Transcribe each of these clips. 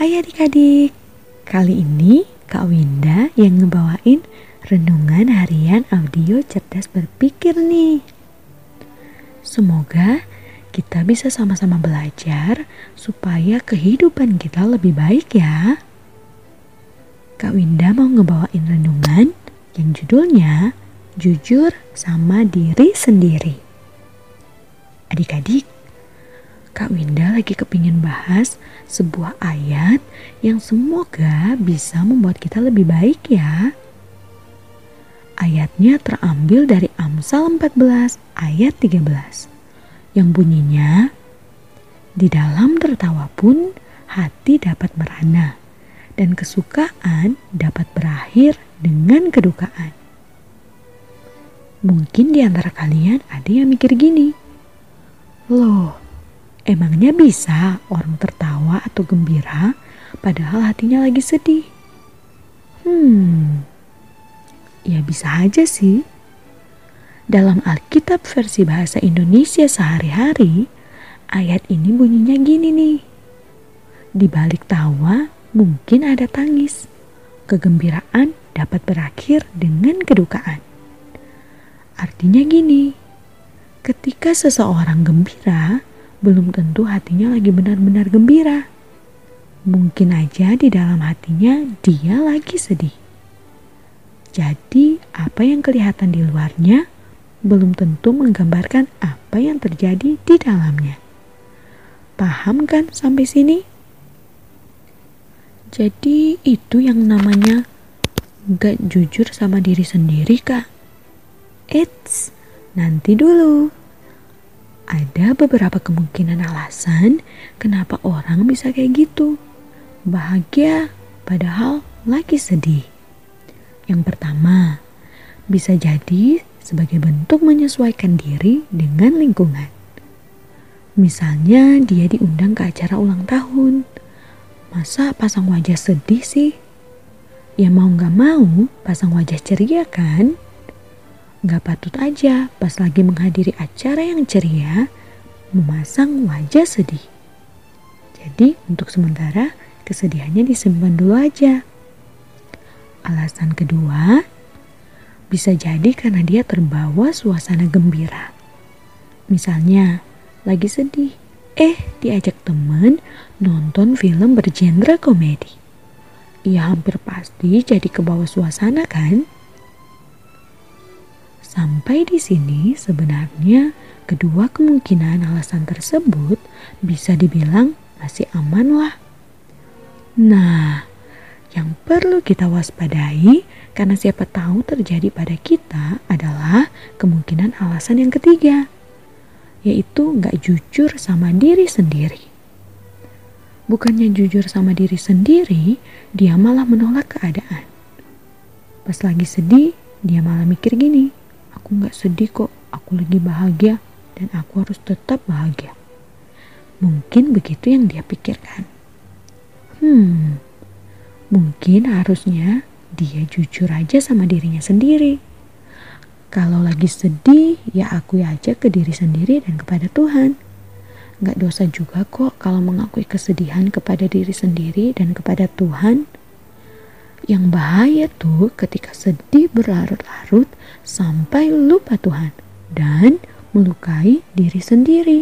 Hai adik-adik, kali ini Kak Winda yang ngebawain renungan harian audio cerdas berpikir nih. Semoga kita bisa sama-sama belajar supaya kehidupan kita lebih baik ya. Kak Winda mau ngebawain renungan yang judulnya Jujur sama Diri Sendiri. Adik-adik, Kak Winda lagi kepingin bahas sebuah ayat yang semoga bisa membuat kita lebih baik ya. Ayatnya terambil dari Amsal 14 ayat 13 yang bunyinya Di dalam tertawa pun hati dapat merana dan kesukaan dapat berakhir dengan kedukaan. Mungkin di antara kalian ada yang mikir gini, Loh, emangnya bisa orang tertawa atau gembira padahal hatinya lagi sedih? Hmm, ya bisa aja sih. Dalam Alkitab versi bahasa Indonesia sehari-hari, ayat ini bunyinya gini nih. Di balik tawa mungkin ada tangis. Kegembiraan dapat berakhir dengan kedukaan. Artinya gini, Ketika seseorang gembira, belum tentu hatinya lagi benar-benar gembira. Mungkin aja di dalam hatinya dia lagi sedih. Jadi, apa yang kelihatan di luarnya belum tentu menggambarkan apa yang terjadi di dalamnya. Paham kan sampai sini? Jadi, itu yang namanya gak jujur sama diri sendiri, Kak. Eits, Nanti dulu. Ada beberapa kemungkinan alasan kenapa orang bisa kayak gitu. Bahagia padahal lagi sedih. Yang pertama, bisa jadi sebagai bentuk menyesuaikan diri dengan lingkungan. Misalnya dia diundang ke acara ulang tahun. Masa pasang wajah sedih sih? Ya mau gak mau pasang wajah ceria kan? Gak patut aja pas lagi menghadiri acara yang ceria, memasang wajah sedih. Jadi untuk sementara kesedihannya disimpan dulu aja. Alasan kedua, bisa jadi karena dia terbawa suasana gembira. Misalnya, lagi sedih, eh diajak temen nonton film bergenre komedi. Ia hampir pasti jadi kebawa suasana kan? Sampai di sini sebenarnya kedua kemungkinan alasan tersebut bisa dibilang masih aman lah. Nah, yang perlu kita waspadai karena siapa tahu terjadi pada kita adalah kemungkinan alasan yang ketiga, yaitu nggak jujur sama diri sendiri. Bukannya jujur sama diri sendiri, dia malah menolak keadaan. Pas lagi sedih, dia malah mikir gini, Aku gak sedih kok, aku lagi bahagia dan aku harus tetap bahagia. Mungkin begitu yang dia pikirkan. Hmm, mungkin harusnya dia jujur aja sama dirinya sendiri. Kalau lagi sedih, ya akui aja ke diri sendiri dan kepada Tuhan. Gak dosa juga kok kalau mengakui kesedihan kepada diri sendiri dan kepada Tuhan. Yang bahaya tuh ketika sedih berlarut-larut sampai lupa Tuhan dan melukai diri sendiri.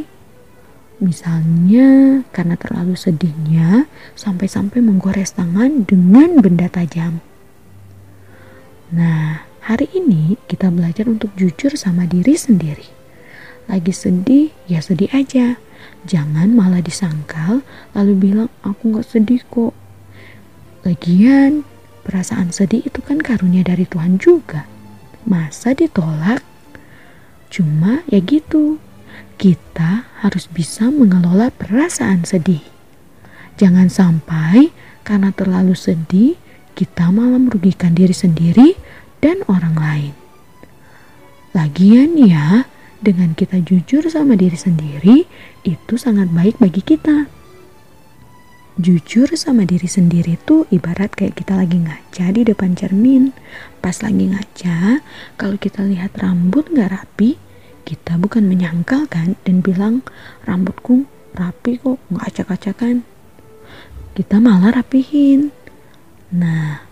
Misalnya karena terlalu sedihnya sampai-sampai menggores tangan dengan benda tajam. Nah, hari ini kita belajar untuk jujur sama diri sendiri. Lagi sedih, ya sedih aja. Jangan malah disangkal lalu bilang aku gak sedih kok. Lagian Perasaan sedih itu kan karunia dari Tuhan juga. Masa ditolak? Cuma ya gitu. Kita harus bisa mengelola perasaan sedih. Jangan sampai karena terlalu sedih kita malah merugikan diri sendiri dan orang lain. Lagian ya, dengan kita jujur sama diri sendiri, itu sangat baik bagi kita jujur sama diri sendiri tuh ibarat kayak kita lagi ngaca di depan cermin. Pas lagi ngaca, kalau kita lihat rambut nggak rapi, kita bukan menyangkal kan dan bilang rambutku rapi kok nggak acak-acakan. kita malah rapihin. Nah,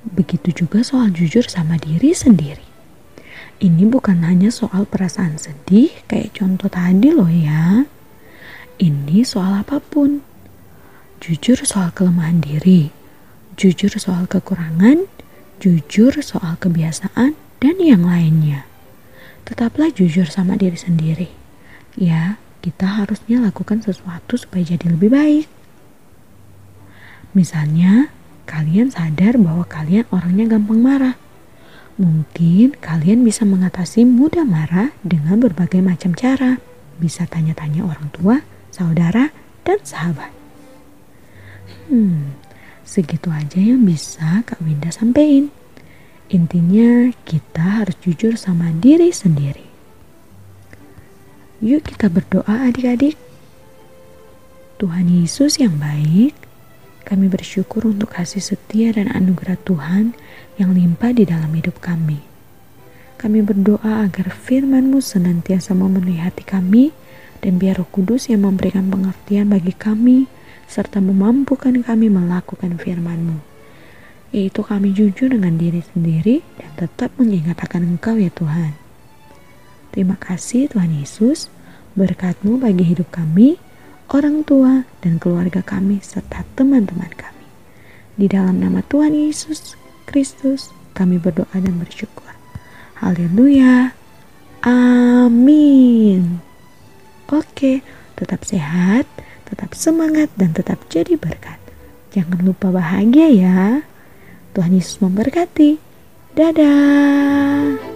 begitu juga soal jujur sama diri sendiri. Ini bukan hanya soal perasaan sedih kayak contoh tadi loh ya. Ini soal apa pun. Jujur soal kelemahan diri, jujur soal kekurangan, jujur soal kebiasaan, dan yang lainnya. Tetaplah jujur sama diri sendiri. Ya, kita harusnya lakukan sesuatu supaya jadi lebih baik. Misalnya, kalian sadar bahwa kalian orangnya gampang marah. Mungkin kalian bisa mengatasi mudah marah dengan berbagai macam cara. Bisa tanya-tanya orang tua, saudara, dan sahabat. Hmm, segitu aja yang bisa Kak Winda sampaikan. Intinya kita harus jujur sama diri sendiri. Yuk kita berdoa adik-adik. Tuhan Yesus yang baik, kami bersyukur untuk kasih setia dan anugerah Tuhan yang limpah di dalam hidup kami. Kami berdoa agar firman-Mu senantiasa memenuhi hati kami dan biar roh kudus yang memberikan pengertian bagi kami serta memampukan kami melakukan firman-Mu yaitu kami jujur dengan diri sendiri dan tetap mengingat akan Engkau ya Tuhan. Terima kasih Tuhan Yesus, berkat-Mu bagi hidup kami, orang tua, dan keluarga kami, serta teman-teman kami. Di dalam nama Tuhan Yesus Kristus, kami berdoa dan bersyukur. Haleluya. Amin. Oke, tetap sehat, tetap semangat, dan tetap jadi berkat. Jangan lupa bahagia ya. Tuhan Yesus memberkati. Dadah.